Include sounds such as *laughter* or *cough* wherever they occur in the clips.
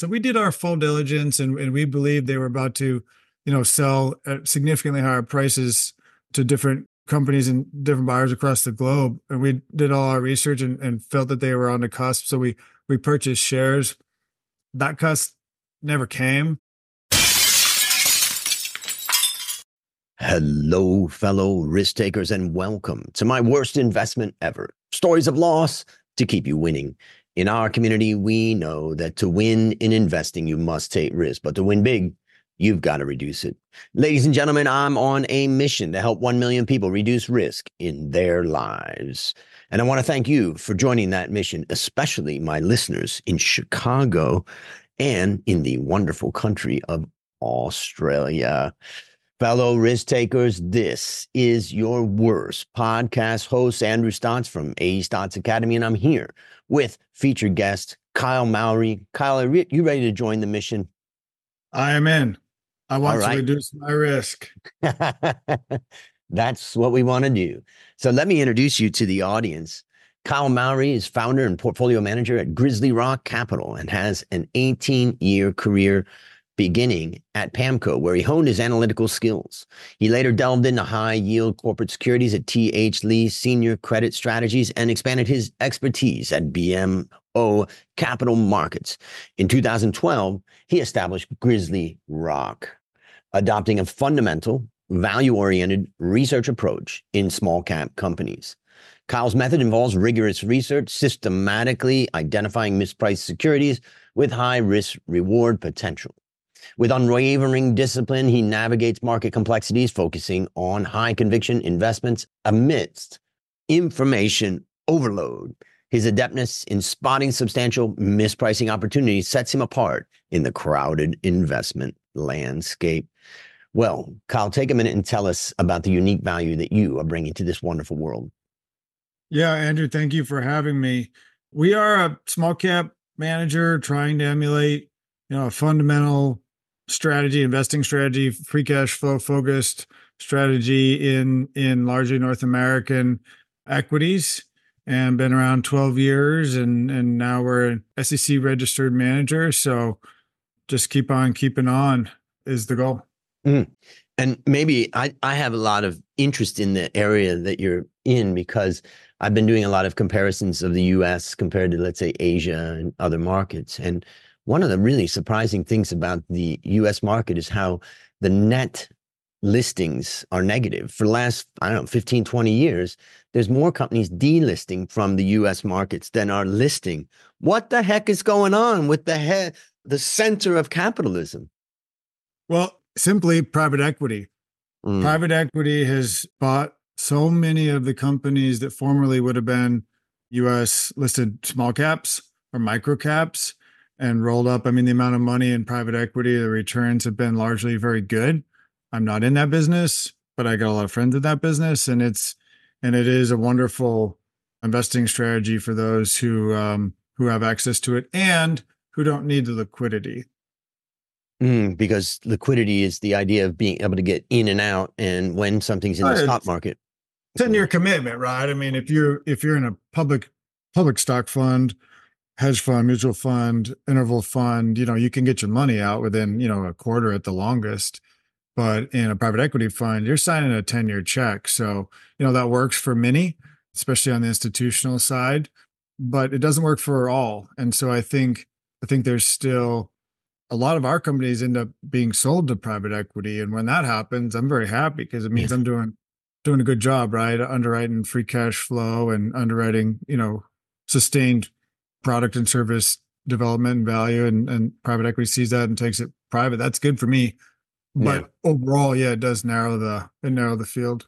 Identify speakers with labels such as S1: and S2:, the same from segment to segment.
S1: So we did our full diligence and, and we believed they were about to, you know, sell at significantly higher prices to different companies and different buyers across the globe. And we did all our research and, and felt that they were on the cusp. So we we purchased shares. That cusp never came.
S2: Hello, fellow risk takers, and welcome to my worst investment ever. Stories of loss to keep you winning. In our community, we know that to win in investing, you must take risk, but to win big, you've got to reduce it. Ladies and gentlemen, I'm on a mission to help 1 million people reduce risk in their lives. And I want to thank you for joining that mission, especially my listeners in Chicago and in the wonderful country of Australia. Fellow risk takers, this is your worst podcast host, Andrew Stotz from A Stotz Academy, and I'm here with featured guest Kyle Mowery. Kyle, are you ready to join the mission?
S1: I am in. I want right. to reduce my risk. *laughs*
S2: That's what we want to do. So let me introduce you to the audience. Kyle Mowery is founder and portfolio manager at GrizzlyRock Capital and has an 18 year career beginning at PAAMCO, where he honed his analytical skills. He later delved into high yield corporate securities at T.H. Lee Senior Credit Strategies and expanded his expertise at BMO Capital Markets. In 2012, he established Grizzly Rock, adopting a fundamental, value oriented research approach in small cap companies. Kyle's method involves rigorous research, systematically identifying mispriced securities with high risk reward potential. With unwavering discipline, he navigates market complexities, focusing on high conviction investments amidst information overload. His adeptness in spotting substantial mispricing opportunities sets him apart in the crowded investment landscape. Well, Kyle, take a minute and tell us about the unique value that you are bringing to this wonderful world.
S1: Yeah, Andrew, thank you for having me. We are a small cap manager trying to emulate, you know, a fundamental strategy, investing strategy, free cash flow focused strategy in in largely North American equities and been around 12 years and and now we're an SEC registered manager so just keep on keeping on is the goal.
S2: Mm. And maybe I, I have a lot of interest in the area that you're in because I've been doing a lot of comparisons of the US compared to, let's say, Asia and other markets. And one of the really surprising things about the US market is how the net listings are negative. For the last, I don't know, 15, 20 years, there's more companies delisting from the US markets than are listing. What the heck is going on with the head, the center of capitalism?
S1: Well, simply private equity. Mm. Private equity has bought so many of the companies that formerly would have been US listed small caps or micro caps and rolled up. I mean, the amount of money in private equity, the returns have been largely very good. I'm not in that business, but I got a lot of friends in that business, and it's and it is a wonderful investing strategy for those who um, who have access to it and who don't need the liquidity.
S2: Mm, because liquidity is the idea of being able to get in and out, and when something's in the stock market,
S1: ten year commitment, right? I mean, if you're if you're in a public public stock fund hedge fund, mutual fund, interval fund, you know, you can get your money out within, you know, a quarter at the longest. But in a private equity fund, you're signing a 10 year check. So, you know, that works for many, especially on the institutional side, but it doesn't work for all. And so I think, I think there's still a lot of our companies end up being sold to private equity. And when that happens, I'm very happy because it means I'm doing, doing a good job, right? Underwriting free cash flow and underwriting, you know, sustained product and service development and value and, and private equity sees that and takes it private that's good for me. But yeah. overall yeah it does narrow the it narrow the field.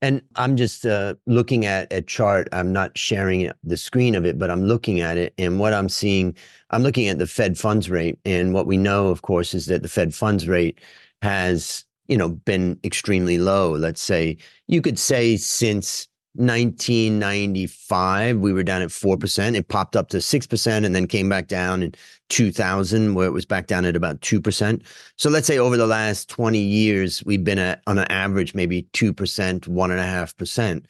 S2: And i'm just uh, looking at a chart i'm not sharing the screen of it but i'm looking at it and what i'm seeing i'm looking at the fed funds rate and what we know of course is that the fed funds rate has you know been extremely low let's say. You could say since 1995, we were down at 4%. It popped up to 6% and then came back down in 2000, where it was back down at about 2%. So let's say over the last 20 years, we've been at, on an average, maybe 2%, 1.5%.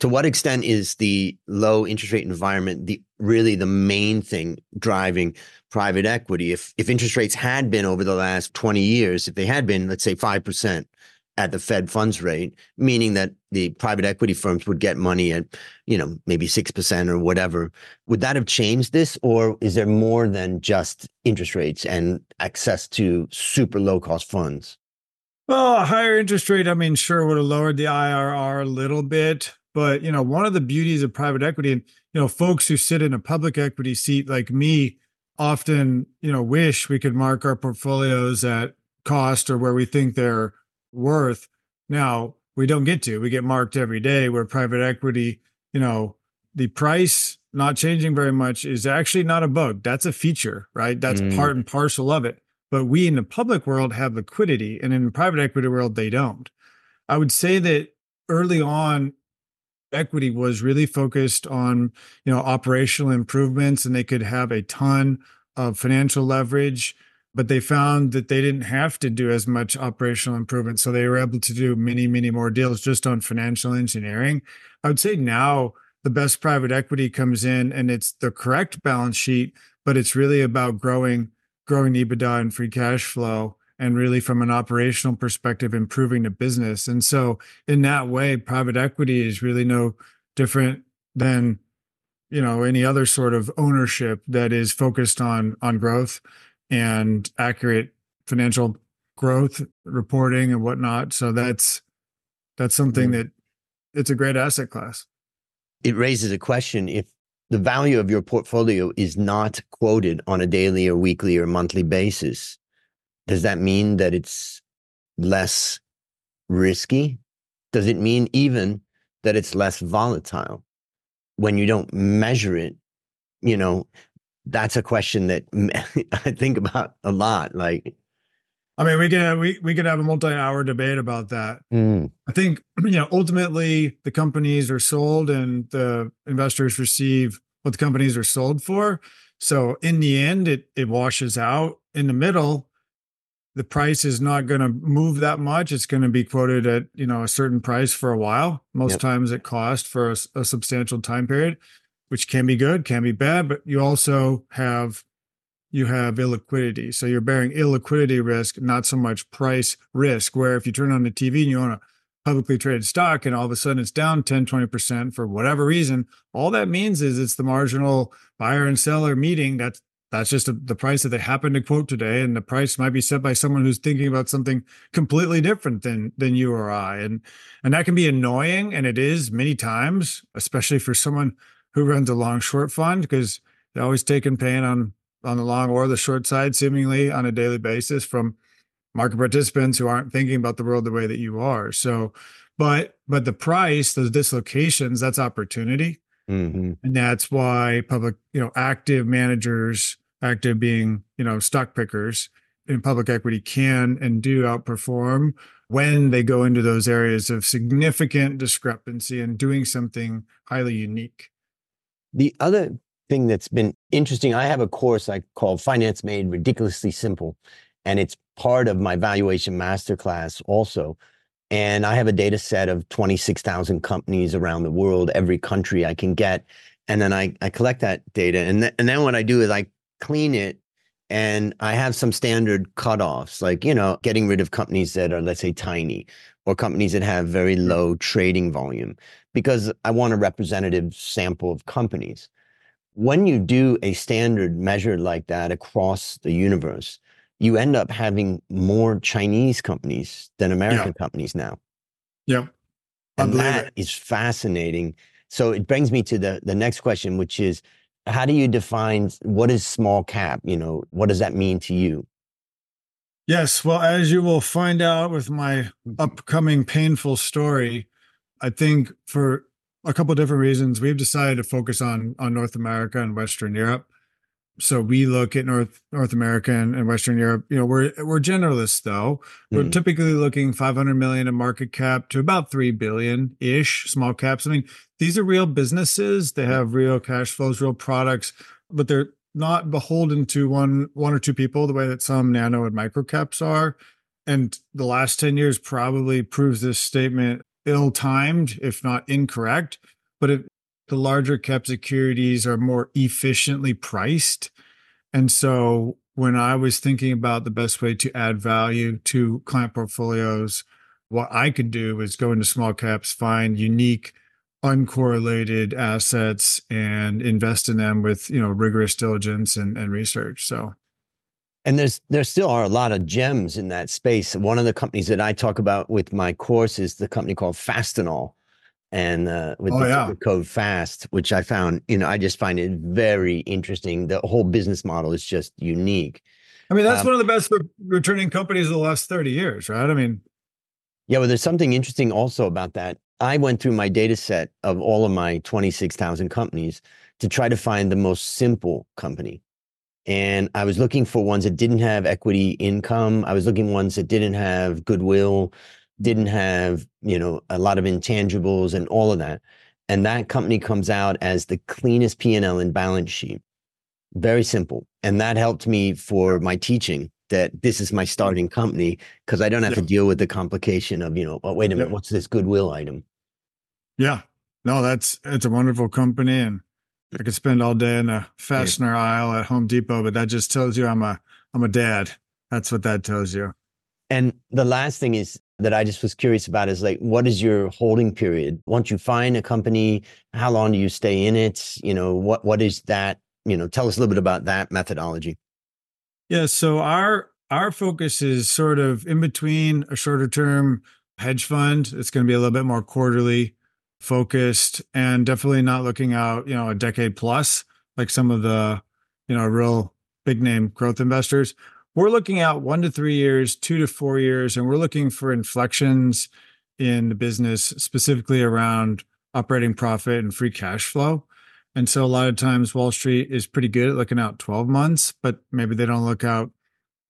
S2: to what extent is the low interest rate environment the really the main thing driving private equity if if interest rates had been over the last 20 years if they had been let's say 5% at the fed funds rate meaning that the private equity firms would get money at you know maybe 6% or whatever. Would that have changed this or is there more than just interest rates and access to super low cost funds?
S1: Well, a higher interest rate, I mean, sure would have lowered the IRR a little bit, but you know, one of the beauties of private equity, and you know, folks who sit in a public equity seat like me often, you know, wish we could mark our portfolios at cost or where we think they're worth. Now, we don't get to. We get marked every day where private equity, you know, the price not changing very much is actually not a bug. That's a feature, right? That's mm. part and parcel of it. But we in the public world have liquidity, and in the private equity world, they don't. I would say that early on, equity was really focused on you know operational improvements and they could have a ton of financial leverage but they found that they didn't have to do as much operational improvement. So they were able to do many many more deals just on financial engineering. I would say now the best private equity comes in and it's the correct balance sheet but it's really about growing growing ebitda and free cash flow and really from an operational perspective improving the business. And so in that way private equity is really no different than you know any other sort of ownership that is focused on on growth and accurate financial growth reporting and whatnot so that's that's something that it's a great asset class
S2: it raises a question if the value of your portfolio is not quoted on a daily or weekly or monthly basis does that mean that it's less risky? Does it mean even that it's less volatile when you don't measure it? You know, that's a question that *laughs* I think about a lot. Like,
S1: I mean, we could we we could have a multi-hour debate about that. Mm. I think *clears throat* you know ultimately the companies are sold and the investors receive what the companies are sold for. So in the end, it it washes out. In the middle, the price is not going to move that much. It's going to be quoted at you know a certain price for a while. Most yep. times it cost for a, a, substantial time period, which can be good, can be bad. But you also have you have illiquidity, so you're bearing illiquidity risk, not so much price risk. Where if you turn on the TV and you own a publicly traded stock and all of a sudden it's down 10 20% for whatever reason all that means is it's the marginal buyer and seller meeting that's that's just a, the price that they happen to quote today and the price might be set by someone who's thinking about something completely different than than you or i and and that can be annoying and it is many times especially for someone who runs a long short fund because they're always taking pain on on the long or the short side seemingly on a daily basis from market participants who aren't thinking about the world the way that you are so but but the price those dislocations that's opportunity Mm-hmm. And that's why public, you know, active managers, active being, you know, stock pickers in public equity can and do outperform when they go into those areas of significant discrepancy and doing something highly unique.
S2: The other thing that's been interesting, I have a course I call Finance Made Ridiculously Simple, and it's part of my valuation masterclass also. And I have a data set of 26,000 companies around the world, every country I can get. And then I, I collect that data. And, th- and then what I do is I clean it and I have some standard cutoffs, like, you know, getting rid of companies that are, let's say, tiny or companies that have very mm-hmm. low trading volume because I want a representative sample of companies. When you do a standard measure like that across the universe, you end up having more Chinese companies than American yeah. companies now.
S1: Yep.
S2: And that it. is fascinating. So it brings me to the, the next question, which is how do you define what is small cap? You know, what does that mean to you?
S1: Yes. Well, as you will find out with my mm-hmm. upcoming painful story, I think for a couple different reasons, we've decided to focus on on North America and Western Europe so we look at North North America and, and, Western Europe. You know, we're we're generalists though. We're mm. typically looking 500 million in market cap to about three billion ish small caps. I mean, these are real businesses. They have real cash flows, real products, but they're not beholden to one one or two people the way that some nano and micro caps are. And the last 10 years probably proves this statement ill timed, if not incorrect. But if the larger cap securities are more efficiently priced. And so when I was thinking about the best way to add value to client portfolios, what I could do was go into small caps, find unique, uncorrelated assets and invest in them with, you know, rigorous diligence and, and research. So
S2: and there's there still are a lot of gems in that space. One of the companies that I talk about with my course is the company called Fastenal and uh, with oh, the yeah. code fast which i found you know i just find it very interesting. The whole business model is just unique.
S1: I mean that's um, one of the best returning companies of the last 30 years right? I mean
S2: yeah well there's something interesting also about that. I went through my data set of all of my 26000 companies to try to find the most simple company. And i was looking for ones that didn't have equity income. I was looking ones that didn't have goodwill didn't have you know a lot of intangibles and all of that. And that company comes out as the cleanest p&l and balance sheet. Very simple. And that helped me for my teaching that this is my starting company because i don't have yeah. to deal with the complication of you know oh, wait a minute yeah. what's this goodwill item?
S1: Yeah. No that's it's a wonderful company and i could spend all day in the fastener yeah. aisle at home depot but that just tells you i'm a i'm a dad. That's what that tells you.
S2: And the last thing is that I just was curious about is like, what is your holding period? Once you find a company, how long do you stay in it? You know, what what is that? You know, tell us a little bit about that methodology.
S1: Yeah, so our our focus is sort of in between a shorter term hedge fund. It's going to be a little bit more quarterly focused and definitely not looking out, you know, a decade plus like some of the, you know, real big name growth investors we're looking out one to three years, two to four years, and we're looking for inflections in the business, specifically around operating profit and free cash flow. And so a lot of times Wall Street is pretty good at looking out 12 months, but maybe they don't look out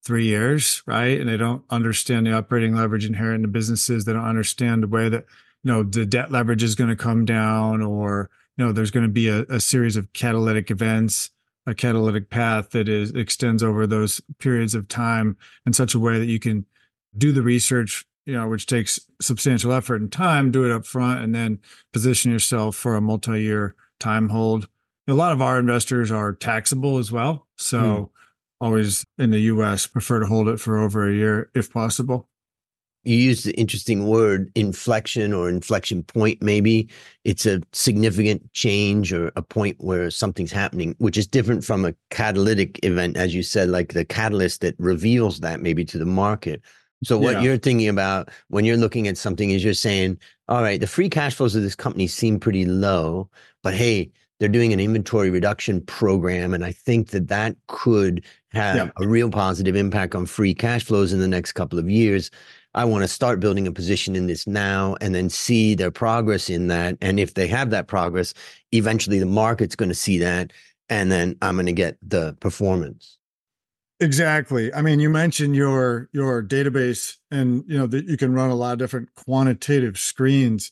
S1: three years, right? And they don't understand the operating leverage inherent in the businesses. They don't understand the way that, you know, the debt leverage is going to come down or, you know, there's going to be a, a series of catalytic events a catalytic path that is extends over those periods of time in such a way that you can do the research you know which takes substantial effort and time do it up front and then position yourself for a multi-year time hold a lot of our investors are taxable as well so mm. always in the us prefer to hold it for over a year if possible
S2: you used the interesting word inflection or inflection point maybe it's a significant change or a point where something's happening which is different from a catalytic event as you said like the catalyst that reveals that maybe to the market so what yeah. you're thinking about when you're looking at something is you're saying all right the free cash flows of this company seem pretty low but hey they're doing an inventory reduction program and i think that that could have yeah. a real positive impact on free cash flows in the next couple of years I want to start building a position in this now and then see their progress in that. And if they have that progress, eventually the market's going to see that. And then I'm going to get the performance.
S1: Exactly. I mean, you mentioned your your database, and you know that you can run a lot of different quantitative screens.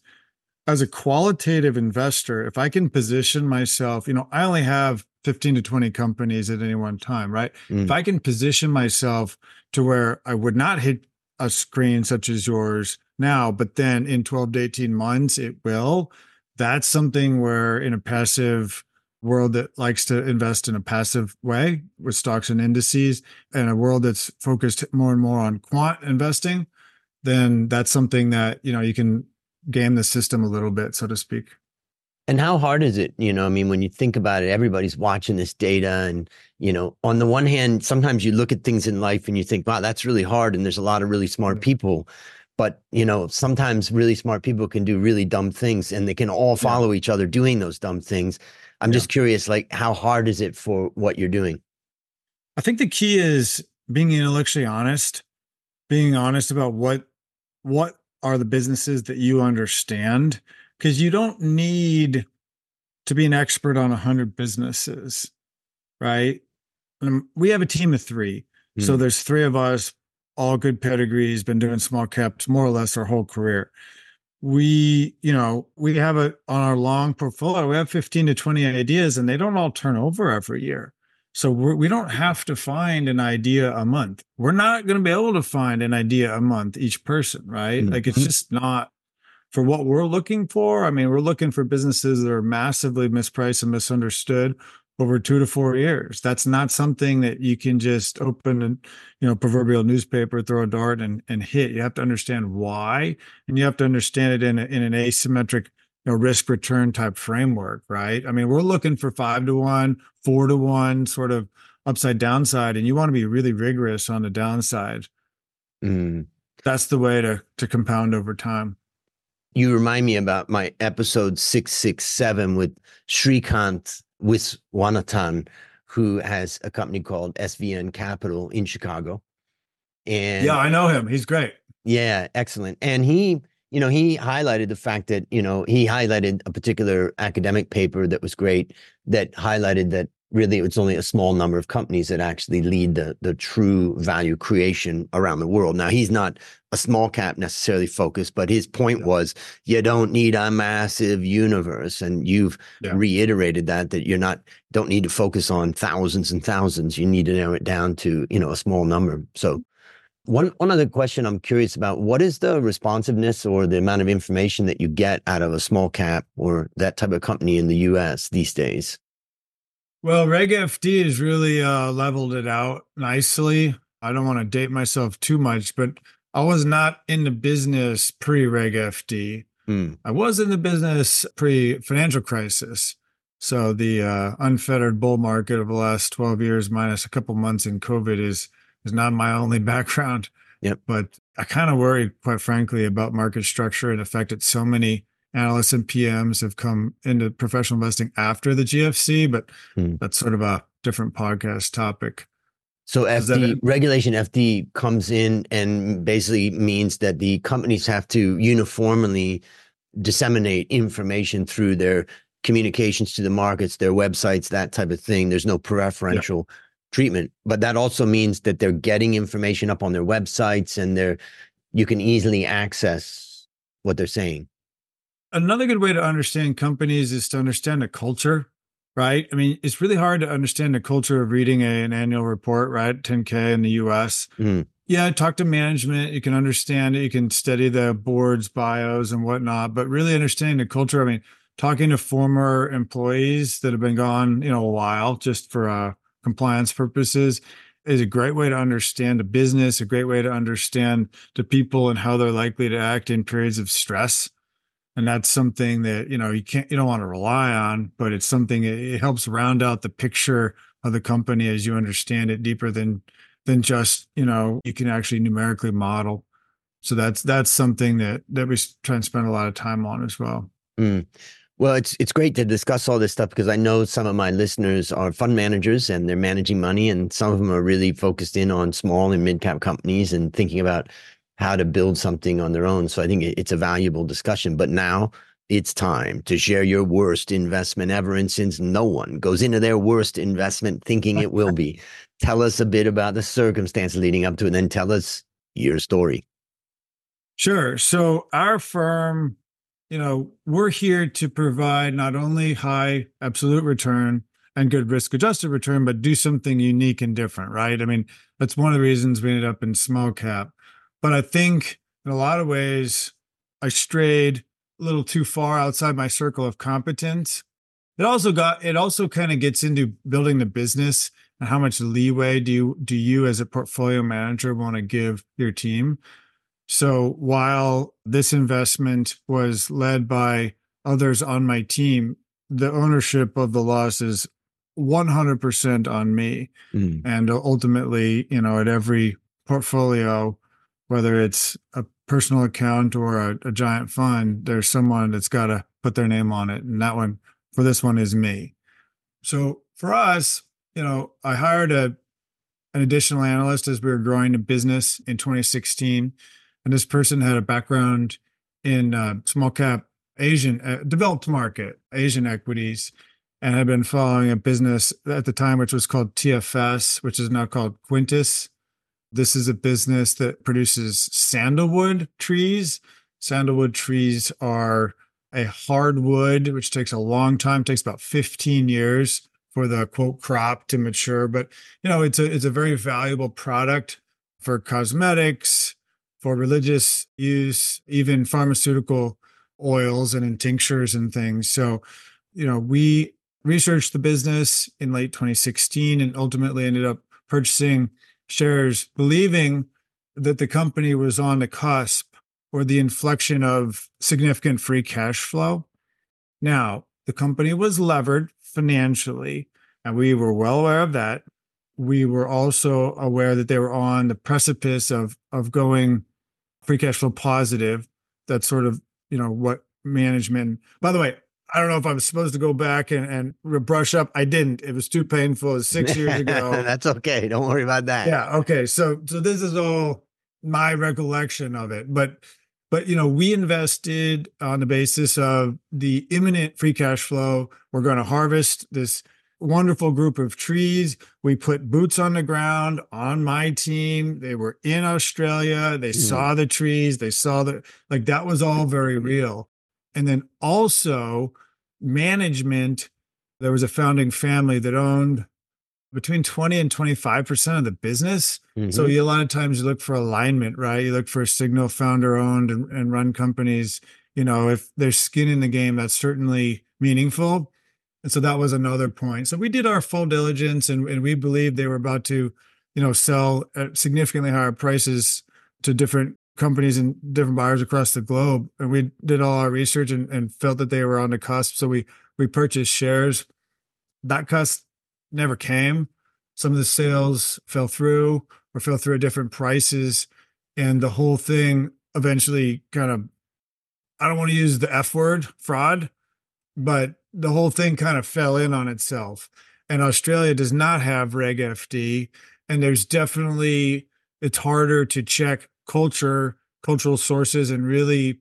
S1: As a qualitative investor, if I can position myself, you know, I only have 15 to 20 companies at any one time, right? Mm. If I can position myself to where I would not hit a screen such as yours now, but then in 12 to 18 months, it will. That's something where in a passive world that likes to invest in a passive way with stocks and indices and a world that's focused more and more on quant investing, then that's something that, you know, you can game the system a little bit, so to speak.
S2: And how hard is it? You know, I mean, when you think about it, everybody's watching this data. And, you know, on the one hand, sometimes you look at things in life and you think, wow, that's really hard. And there's a lot of really smart people. But, you know, sometimes really smart people can do really dumb things and they can all follow yeah. each other doing those dumb things. I'm yeah. just curious, like, how hard is it for what you're doing?
S1: I think the key is being intellectually honest, being honest about what, what are the businesses that you understand because you don't need to be an expert on 100 businesses, right? And we have a team of three. Mm. So hmm. there's three of us, all good pedigrees, been doing small caps more or less our whole career. We, you know, we have a on our long portfolio, we have 15 to 20 ideas and they don't all turn over every year. So we're, we do not have to find an idea a month. We're not going to be able to find an idea a month each person, right? Mm-hmm. Like it's just not for what we're looking for, I mean, we're looking for businesses that are massively mispriced and misunderstood over two to four years. That's not something that you can just open and you know proverbial newspaper, throw a dart and and hit. You have to understand why, and you have to understand it in a, in an asymmetric you know, risk return type framework, right? I mean, we're looking for five to one, four to one, sort of upside downside, and you want to be really rigorous on the downside.
S2: Mm.
S1: That's the way to to compound over time.
S2: You remind me about my episode six six seven with Shrikant Viswanathan, who has a company called SVN Capital in Chicago. And
S1: yeah, I know him. He's great.
S2: Yeah, excellent. And he, you know, he highlighted the fact that, you know, he highlighted a particular academic paper that was great that highlighted that really it's only a small number of companies that actually lead the the true value creation around the world. Now he's not a small cap necessarily focused, but his point yeah. was you don't need a massive universe, and you've yeah. reiterated that that you're not don't need to focus on thousands and thousands. You need to narrow it down to you know a small number. So. Mm-hmm. One one other question I'm curious about: What is the responsiveness or the amount of information that you get out of a small cap or that type of company in the U.S. these days?
S1: Well, Reg FD has really uh, leveled it out nicely. I don't want to date myself too much, but I was not in the business pre Reg FD. Mm. I was in the business pre financial crisis. So the uh, unfettered bull market of the last 12 years minus a couple months in COVID is is not my only *laughs* background.
S2: Yep.
S1: But I kind of worry, quite frankly, about market structure and affected so many analysts and PMs have come into professional investing after the GFC, but hmm. that's sort of a different podcast topic.
S2: So FD regulation FD comes in and basically means that the companies have to uniformly disseminate information through their communications to the markets, their websites, that type of thing. There's no preferential yeah. treatment, but that also means that they're getting information up on their websites and they're you can easily access what they're saying
S1: another good way to understand companies is to understand the culture, right? I mean, it's really hard to understand the culture of reading a, an annual report, right? 10K in the US. Mm. Yeah, talk to management. You can understand it. You can study the board's bios and whatnot, but really understanding the culture. I mean, talking to former employees that have been gone, you know, a while just for uh, compliance purposes is a great way to understand a business, a great way to understand the people and how they're likely to act in periods of stress and that's something that you know you can't you don't want to rely on but it's something it, helps round out the picture of the company as you understand it deeper than than just you know you can actually numerically model so that's that's something that that we try and spend a lot of time on as well
S2: mm. well it's it's great to discuss all this stuff because i know some of my listeners are fund managers and they're managing money and some of them are really focused in on small and mid cap companies and thinking about how to build something on their own. So I think it's a valuable discussion. But now it's time to share your worst investment ever. And since no one goes into their worst investment thinking it will be, *laughs* tell us a bit about the circumstances leading up to it, and then tell us your story.
S1: Sure. So our firm, you know, we're here to provide not only high absolute return and good risk adjusted return, but do something unique and different, right? I mean, that's one of the reasons we ended up in small cap. But I think in a lot of ways, I strayed a little too far outside my circle of competence. It also got it also kind of gets into building the business and how much leeway do you do you as a portfolio manager want to give your team. So while this investment was led by others on my team, the ownership of the loss is 100% on me. Mm. And ultimately, you know, at every portfolio, whether it's a personal account or a, a giant fund, there's someone that's got to put their name on it. And that one for this one is me. So for us, you know, I hired a an additional analyst as we were growing a business in 2016, and this person had a background in uh, small cap Asian uh, developed market Asian equities, and had been following a business at the time which was called TFS, which is now called Quintis. This is a business that produces sandalwood trees. Sandalwood trees are a hardwood, which takes a long time, takes about 15 years for the quote crop to mature. But you know, it's a it's a very valuable product for cosmetics, for religious use, even pharmaceutical oils and in tinctures and things. So, you know, we researched the business in late 2016 and ultimately ended up purchasing shares, believing that the company was on the cusp or the inflection of significant free cash flow. Now, the company was levered financially, and we were well aware of that. We were also aware that they were on the precipice of of going free cash flow positive. That's sort of you know what management. By the way, I don't know if I'm supposed to go back and, and brush up. I didn't. It was too painful. It was six years *laughs* ago.
S2: That's okay. Don't worry about that.
S1: Yeah. Okay. So so this is all my recollection of it. But but you know, we invested on the basis of the imminent free cash flow. We're going to harvest this wonderful group of trees. We put boots on the ground on my team. They were in Australia. They mm. saw the trees. They saw the like that was all very real. And then also management, there was a founding family that owned between 20 and 25% of the business. Mm-hmm. So you, a lot of times you look for alignment, right? You look for a signal founder owned and, and run companies. You know, if there's skin in the game, that's certainly meaningful. And so that was another point. So we did our full diligence and, and we believed they were about to, you know, sell at significantly higher prices to different companies and different buyers across the globe. And we did all our research and, and felt that they were on the cusp. So we we purchased shares. That cusp never came. Some of the sales fell through or fell through at different prices. And the whole thing eventually kind of I don't want to use the F word, fraud, but the whole thing kind of fell in on itself. And Australia does not have Reg FD. And there's definitely it's harder to check culture, cultural sources, and really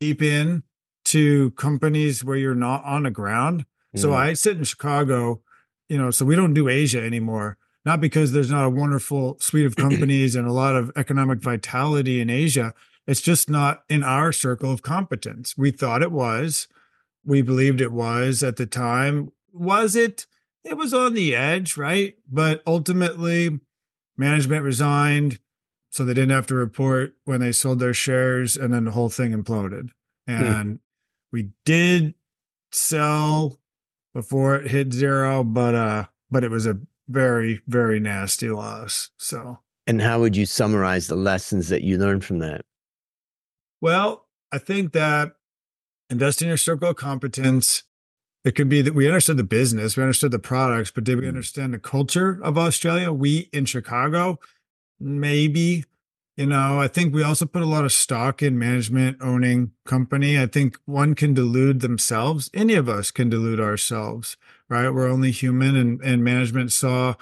S1: deep in to companies where you're not on the ground. Mm-hmm. So I sit in Chicago, you know, so we don't do Asia anymore. Not because there's not a wonderful suite of *clears throat* companies and a lot of economic vitality in Asia. It's just not in our circle of competence. We thought it was. We believed it was at the time. Was it? It was on the edge, right? But ultimately, management resigned so they didn't have to report when they sold their shares and then the whole thing imploded. Hmm. and we did sell before it hit zero but uh but it was a very very nasty loss. So
S2: and how would you summarize the lessons that you learned from that?
S1: Well i think that investing in your circle of competence. It could be that we understood the business we understood the products but did we hmm. understand the culture of australia? We in chicago maybe you know i think we also put a lot of stock in management owning company. I think one can delude themselves any of us can delude ourselves right? We're only human and and management saw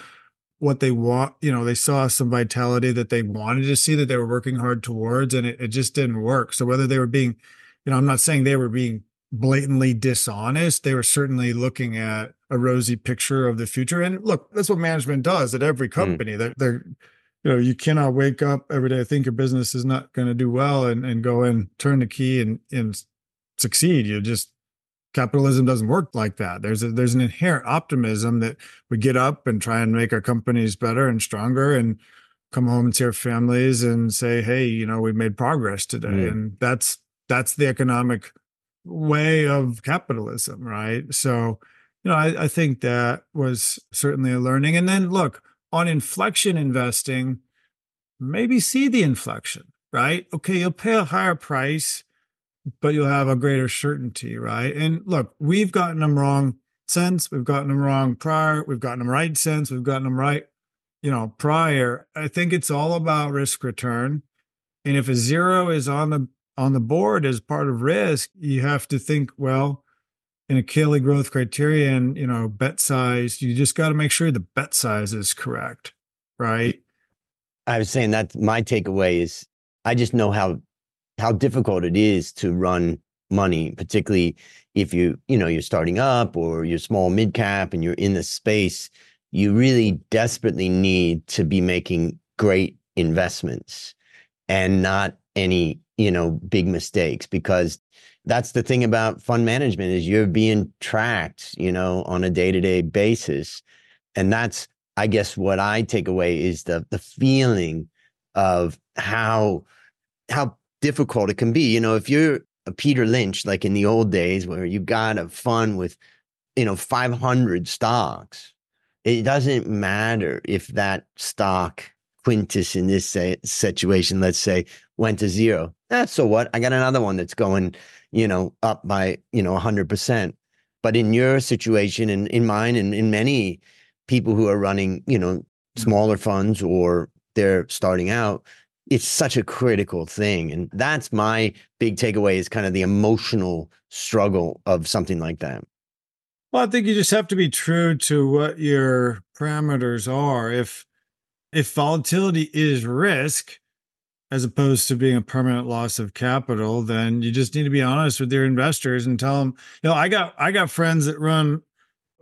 S1: what they want you know they saw some vitality that they wanted to see that they were working hard towards and it, it just didn't work. So whether they were being you know i'm not saying they were being blatantly dishonest. They were certainly looking at a rosy picture of the future. And look that's what management does at every hmm. company. Mm. they're, they're you know you cannot wake up every day think your business is not going to do well and, and go and turn the key and and succeed. You just capitalism doesn't work like that. There's a there's an inherent optimism that we get up and try and make our companies better and stronger and come home and see our families and say hey you know we made progress today. Mm. and that's that's the economic way of capitalism right? So you know I, I think that was certainly a learning. And then look on inflection investing, maybe see the inflection, right? Okay, you'll pay a higher price, but you'll have a greater certainty, right? And look, we've gotten them wrong since, we've gotten them wrong prior, we've gotten them right since, we've gotten them right, you know, prior. I think it's all about risk return. And if a zero is on the on the board as part of risk, you have to think, well, in a Kelly growth criterion, you know, bet size, you just got to make sure the bet size is correct, right?
S2: I was saying that my takeaway is I just know how how difficult it is to run money, particularly if you, you know, you're starting up or you're small mid cap and you're in the space, you really desperately need to be making great investments and not any, you know, big mistakes because that's the thing about fund management is you're being tracked, you know, on a day-to-day basis. And that's, I guess, what I take away is the the feeling of how how difficult it can be. You know, if you're a Peter Lynch, like in the old days, where you got a fund with, you know, 500 stocks. It doesn't matter if that stock Quintis in this situation, let's say, went to zero. That's eh, so what? I got another one that's going, you know, up by, you know, 100%. But in your situation and in mine and in many people who are running, you know, smaller funds or they're starting out, it's such a critical thing. And that's my big takeaway is kind of the emotional struggle of something like that.
S1: Well, I think you just have to be true to what your parameters are. If if volatility is risk as opposed to being a permanent loss of capital, then you just need to be honest with your investors and tell them, you know, I got I got friends that run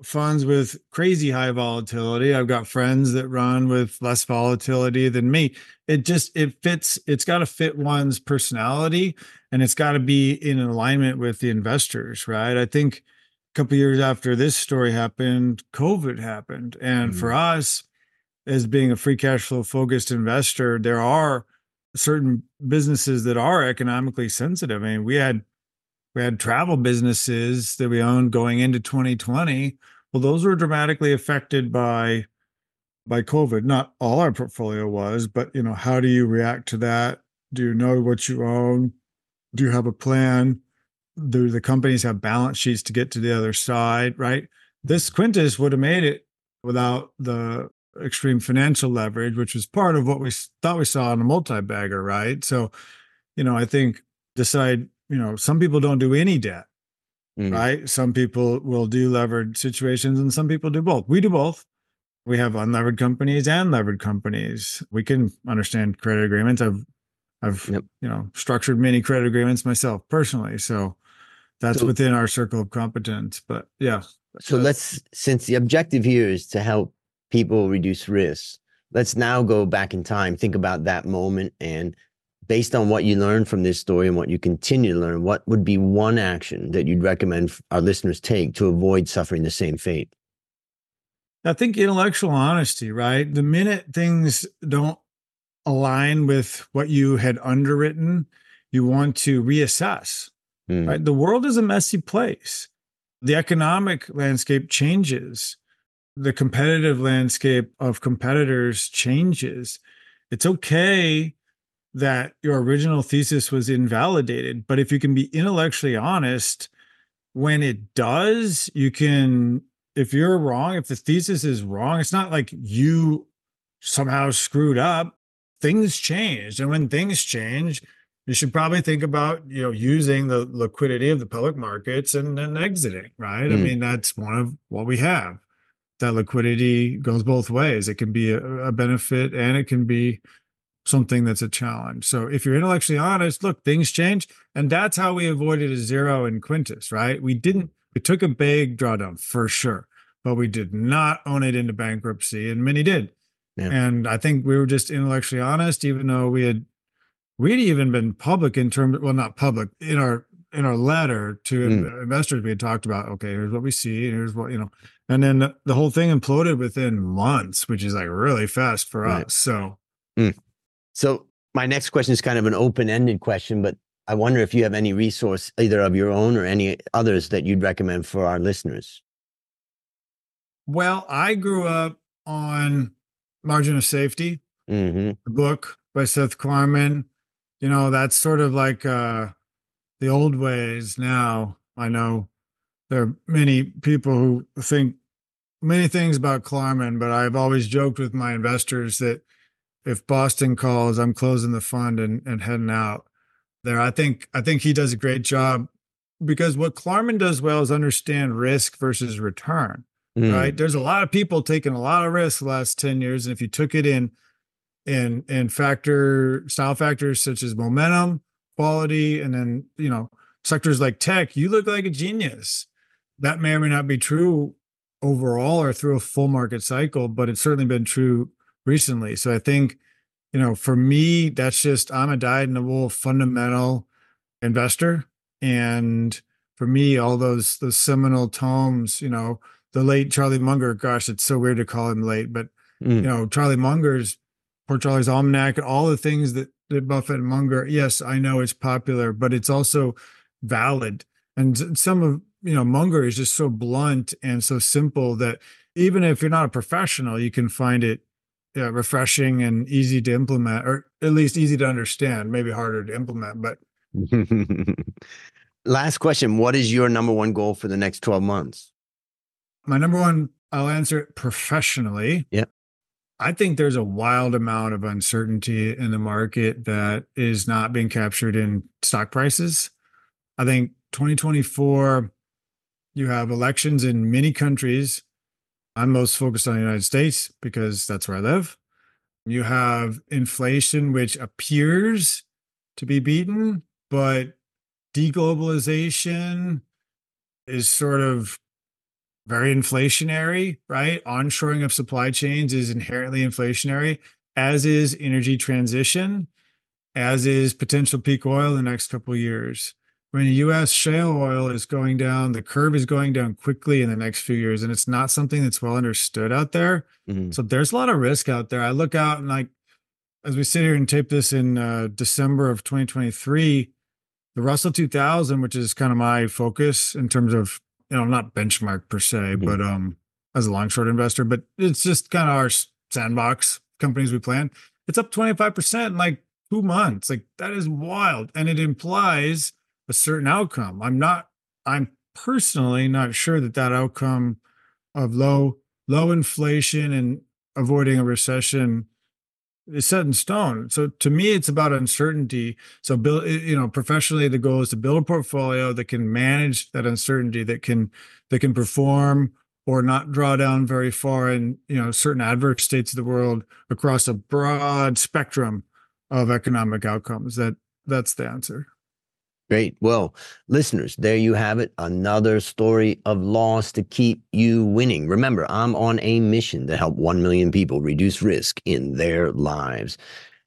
S1: funds with crazy high volatility. I've got friends that run with less volatility than me. It just it fits it's got to fit one's personality and it's got to be in alignment with the investors, right? I think a couple years after this story happened, COVID happened. And mm-hmm. for us as being a free cash flow focused investor, there are certain businesses that are economically sensitive. I mean, we had we had travel businesses that we owned going into 2020. Well, those were dramatically affected by by COVID. Not all our portfolio was, but you know, how do you react to that? Do you know what you own? Do you have a plan? Do the companies have balance sheets to get to the other side? Right. This Quintis would have made it without the extreme financial leverage, which was part of what we thought we saw in a multi bagger, right? So, you know, I think decide you know, some people don't do any debt, mm. right? Some people will do levered situations and some people do both. We do both. We have unlevered companies and levered companies. We can understand credit agreements. I've I've yep. you know structured many credit agreements myself personally. So that's so, within our circle of competence. But yeah.
S2: So let's since the objective here is to help people reduce risks. let's now go back in time, think about that moment and based on what you learned from this story and what you continue to learn, what would be one action that you'd recommend our listeners take to avoid suffering the same fate?
S1: I think intellectual honesty, right? The minute things don't align with what you had underwritten, you want to reassess. Mm. Right? The world is a messy place. The economic landscape changes. The competitive landscape of competitors changes. It's okay that your original thesis was invalidated. But if you can be intellectually honest, when it does, you can, if you're wrong, if the thesis is wrong, it's not like you somehow screwed up. Things change. And when things change, you should probably think about you know using the liquidity of the public markets and then exiting right mm. i mean that's one of what we have that liquidity goes both ways it can be a, a benefit and it can be something that's a challenge. So if you're intellectually honest, look, things change. And that's how we avoided a zero in Quintis, right? We didn't, we took a big drawdown for sure, but we did not own it into bankruptcy, and many did. Yeah. And I think we were just intellectually honest, even though we had we'd even been public in terms well, not public, in our in our letter to mm. investors, we had talked about, okay, here's what we see, and here's what, you know, and then the, the whole thing imploded within months, which is like really fast for right. us. So mm.
S2: So my next question is kind of an open-ended question, but I wonder if you have any resource, either of your own or any others that you'd recommend for our listeners.
S1: Well, I grew up on Margin of Safety, mm-hmm. the book by Seth Klarman. You know, that's sort of like uh, the old ways now. I know there are many people who think many things about Klarman, but I've always joked with my investors that if Boston calls, I'm closing the fund and, and heading out there. I think I think he does a great job because what Klarman does well is understand risk versus return. Mm. Right. There's a lot of people taking a lot of risk the last 10 years. And if you took it in in in factor style factors such as momentum, quality, and then you know, sectors like tech, you look like a genius. That may or may not be true overall or through a full market cycle, but it's certainly been true recently. So I think, you know, for me, that's just I'm a dyed in the wool fundamental investor. And for me, all those those seminal tomes, you know, the late Charlie Munger, gosh, it's so weird to call him late, but mm. you know, Charlie Munger's Poor Charlie's Almanack, all the things that, that Buffett and Munger, yes, I know it's popular, but it's also valid. And some of, you know, Munger is just so blunt and so simple that even if you're not a professional, you can find it uh, refreshing and easy to implement, or at least easy to understand, maybe harder to implement. But *laughs*
S2: last question What is your number one goal for the next 12 months?
S1: My number one, I'll answer it professionally.
S2: Yeah.
S1: I think there's a wild amount of uncertainty in the market that is not being captured in stock prices. I think 2024, you have elections in many countries. I'm most focused on the United States because that's where I live. You have inflation, which appears to be beaten, but deglobalization is sort of very inflationary, right? Onshoring of supply chains is inherently inflationary, as is energy transition, as is potential peak oil in the next couple of years. When the US shale oil is going down, the curve is going down quickly in the next few years, and it's not something that's well understood out there. Mm-hmm. So there's a lot of risk out there. I look out and like, as we sit here and tape this in uh, December of 2023, the Russell 2000, which is kind of my focus in terms of you know, not benchmark per se, mm-hmm. but um, as a long short investor, but it's just kind of our sandbox companies we plan. It's up 25% in like two months. Like that is wild. And it implies a certain outcome. I'm not, I'm personally not sure that that outcome of low, low inflation and avoiding a recession is set in stone. So to me, it's about uncertainty. So build, eh, you know, professionally, the goal is to build a portfolio that can manage that uncertainty, that can that can perform or not draw down very far in you know certain adverse states of the world across a broad spectrum of economic outcomes. That that's the answer.
S2: Great. Well, listeners, there you have it. Another story of loss to keep you winning. Remember, I'm on a mission to help 1 million people reduce risk in their lives.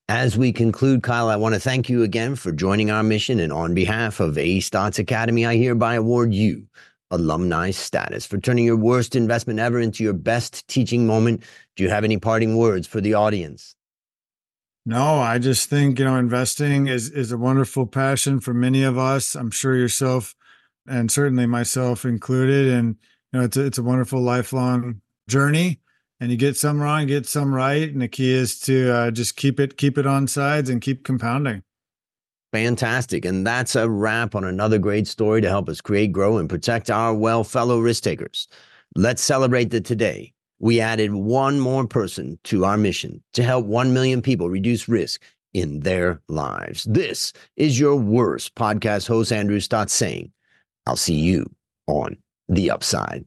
S2: As we conclude, Kyle, I want to thank you again for joining our mission. And on behalf of A Stotz Academy, I hereby award you alumni status for turning your worst investment ever into your best teaching moment. Do you have any parting words for the audience?
S1: No, I just think, you know, investing is is a wonderful passion for many of us. I'm sure yourself and certainly myself included. And you know, it's a, it's a wonderful lifelong journey. And you get some wrong, get some right. And the key is to uh, just keep it keep it on sides and keep compounding.
S2: Fantastic. And that's a wrap on another great story to help us create, grow, and protect our well fellow risk takers. Let's celebrate the today we added one more person to our mission to help 1 million people reduce risk in their lives. This is your worst podcast host, Andrew Stotz, saying, I'll see you on the upside.